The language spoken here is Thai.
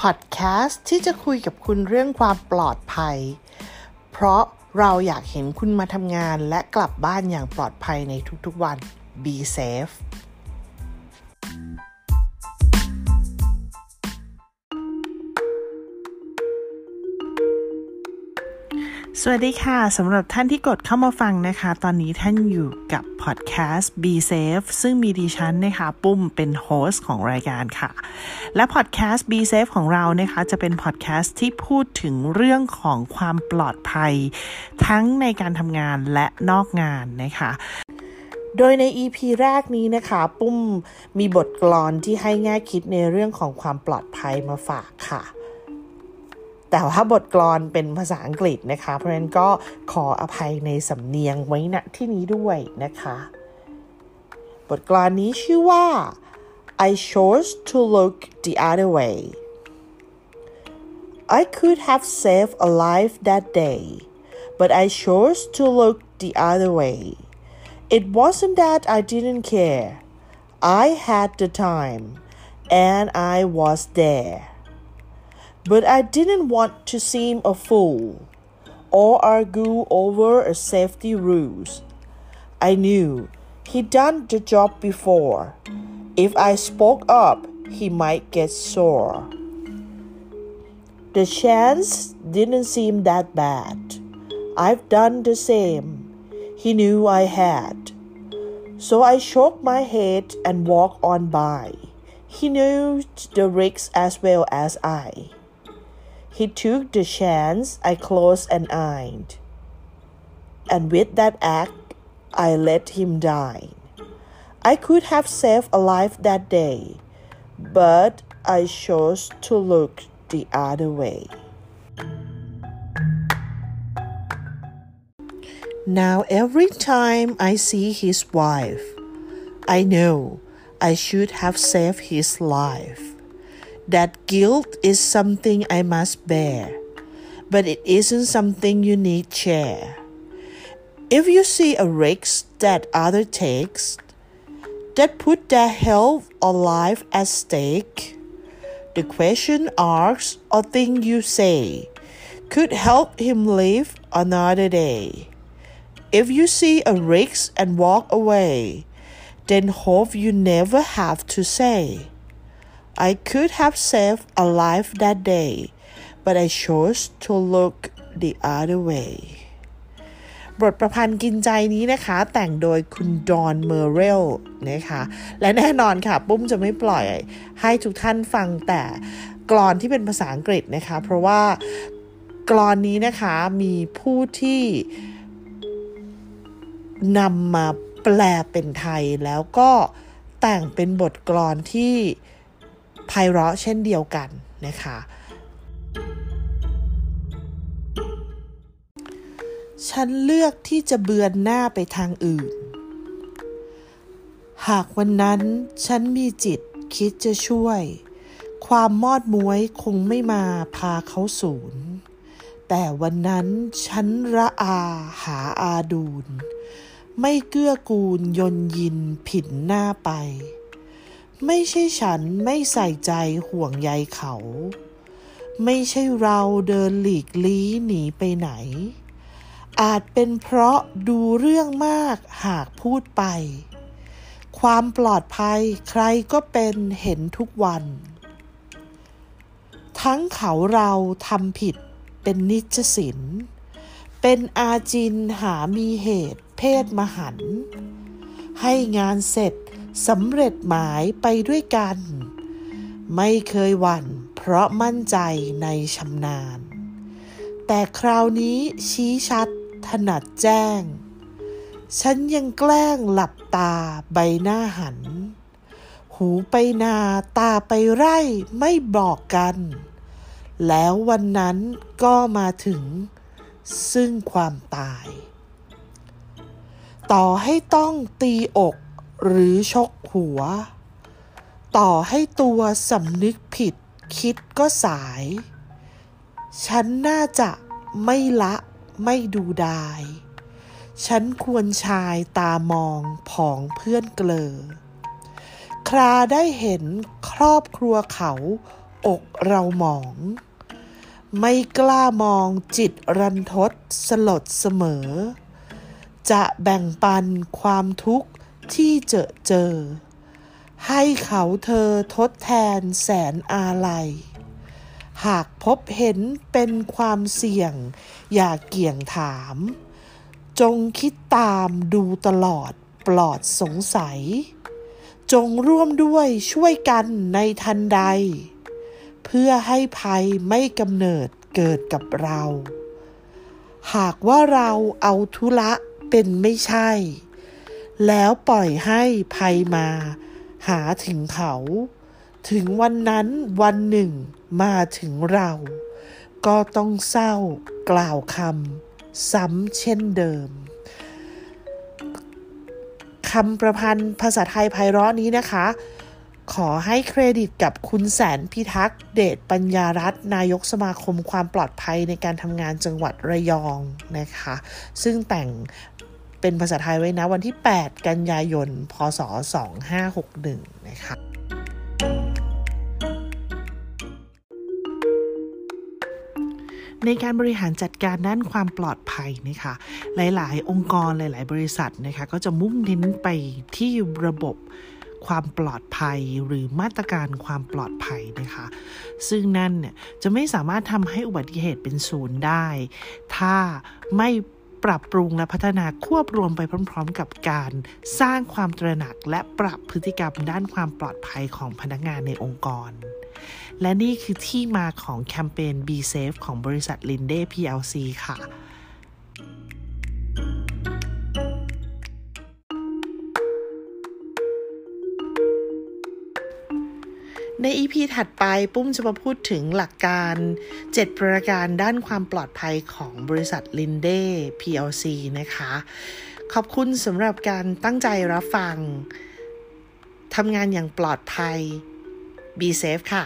พอดแคสต์ที่จะคุยกับคุณเรื่องความปลอดภัย เพราะเราอยากเห็นคุณมาทำงานและกลับบ้านอย่างปลอดภัยในทุกๆวัน Be safe สวัสดีค่ะสำหรับท่านที่กดเข้ามาฟังนะคะ ตอนนี้ท่านอยู่กับพอดแคสต์ Be Safe ซึ่งมีดิฉันนะคะปุ้มเป็น host ของรายการค่ะ และพอดแคสต์ Be Safe ของเรานะคะจะเป็นพอดแคสต์ที่พูดถึงเรื่องของความปลอดภัย ทั้งในการทำงานและนอกงานนะคะโดยใน EP แรกนี้นะคะ ปุ้มมีบทกลอนที่ให้แง่คิดในเรื่องของความปลอดภัยมาฝากค่ะ แต่ว่าบทกลอนเป็นภาษาอังกฤษนะคะ เพราะฉะนั้นก็ขออภัยในสำเนียงไว้ณที่นี้ด้วยนะคะ บทกลอนนี้ชื่อว่า I chose to look the other way I could have saved a life that day but I chose to look the other way It wasn't that I didn't care I had the time and I was there but I didn't want to seem a fool or argue over a safety rules. I knew he'd done the job before. If I spoke up, he might get sore. The chance didn't seem that bad. I've done the same. He knew I had. So I shook my head and walked on by. He knew the risks as well as I. He took the chance I closed an eye. And with that act, I let him die. I could have saved a life that day, but I chose to look the other way. Now, every time I see his wife, I know I should have saved his life. That guilt is something I must bear, but it isn't something you need share. If you see a risk that other takes, that put their health or life at stake, the question asked or thing you say could help him live another day. If you see a risk and walk away, then hope you never have to say. I could have saved a life that day but I chose to look the other way บทประพันธ์กินใจนี้นะคะ แต่งโดยคุณดอนเมอร์เรลนะคะ และแน่นอนค่ะ ปุ้มจะไม่ปล่อยให้ทุกท่านฟังแต่กรอนที่เป็นภาษาอังกฤษนะคะ เพราะว่ากรอนนี้นะคะมีผู้ที่นำมาแปลเป็นไทยแล้วก็แต่งเป็นบทกลอนที่ ไพเราะเช่นเดียวกันนะคะฉันเลือกที่จะเบือนหน้าไปทางอื่น หากวันนั้นฉันมีจิตคิดจะช่วย ความมอดม้วยคงไม่มาพาเขาสูญ แต่วันนั้นฉันระอาหาอาดูน ไม่เกื้อกูลยนยินผินหน้าไป ไม่ใช่ฉันไม่ใส่ใจห่วงใยเขา ไม่ใช่เราเดินหลีกลี้หนีไปไหน อาจเป็นเพราะดูเรื่องมากหากพูดไป ความปลอดภัยใครก็เป็นเห็นทุกวัน ทั้งเขาเราทำผิดเป็นนิจสิน เป็นอาจินหามีเหตุเพศมหัน ให้งานเสร็จ สำเร็จหมายไปด้วยกัน ไม่เคยหวั่นเพราะมั่นใจในชำนาญ แต่คราวนี้ชี้ชัดถนัดแจ้ง ฉันยังแกล้งหลับตาใบหน้าหัน หูไปนาตาไปไร่ไม่บอกกัน แล้ววันนั้นก็มาถึง ซึ่งความตาย ต่อให้ต้องตีอก หรือชกหัว ต่อให้ตัวสำนึกผิดคิดก็สาย ฉันน่าจะไม่ละไม่ดูดาย ฉันควรชายตามองผองเพื่อนเกลอ คราได้เห็นครอบครัวเขาอกเราหมอง ไม่กล้ามองจิตรันทดสลดเสมอ จะแบ่งปันความทุกข์ ที่เจอเจอ ให้เขาเธอทดแทนแสนอาลัย หากพบเห็นเป็นความเสี่ยง อย่าเกี่ยงถาม จงคิดตามดูตลอดปลอดสงสัย จงร่วมด้วยช่วยกันในทันใด เพื่อให้ภัยไม่กำเนิดเกิดกับเรา หากว่าเราเอาธุระเป็นไม่ใช่ แล้วปล่อยให้ภัยมา หาถึงเขา ถึงวันนั้นวันหนึ่งมาถึงเรา ก็ต้องเศร้ากล่าวคำซ้ำเช่นเดิมคำประพันธ์ภาษาไทยไพเราะนี้นะคะ ขอให้เครดิตกับคุณแสนพิทักษ์เดชปัญญารัตนายกสมาคมความปลอดภัยในการทำงานจังหวัดระยองนะคะ ซึ่งแต่ง เป็นภาษาไทยไว้นะ วันที่ 8 กันยายน พศ 2561 นะคะในการบริหารจัดการด้านความปลอดภัยนะคะหลาย ๆ องค์กรหลาย ๆ บริษัทนะคะก็จะมุ่งเน้นไปที่ระบบความปลอดภัยหรือมาตรการความปลอดภัยนะคะ ซึ่งนั่นเนี่ยจะไม่สามารถทำให้อุบัติเหตุเป็นศูนย์ได้ ถ้าไม่ ปรับปรุงและพัฒนาควบรวมไปพร้อม ๆ กับการสร้างความตระหนักและปรับพฤติกรรมด้านความปลอดภัยของพนักงานในองค์กร และนี่คือที่มาของแคมเปญ Be Safe ของบริษัท Linde PLC ค่ะ ใน EP ถัดไปปุ้มจะมาพูดถึงหลักการ 7 ประการด้านความปลอดภัยของบริษัท Linde PLC นะคะ ขอบคุณสำหรับการตั้งใจรับฟัง ทำงานอย่างปลอดภัย Be safe ค่ะ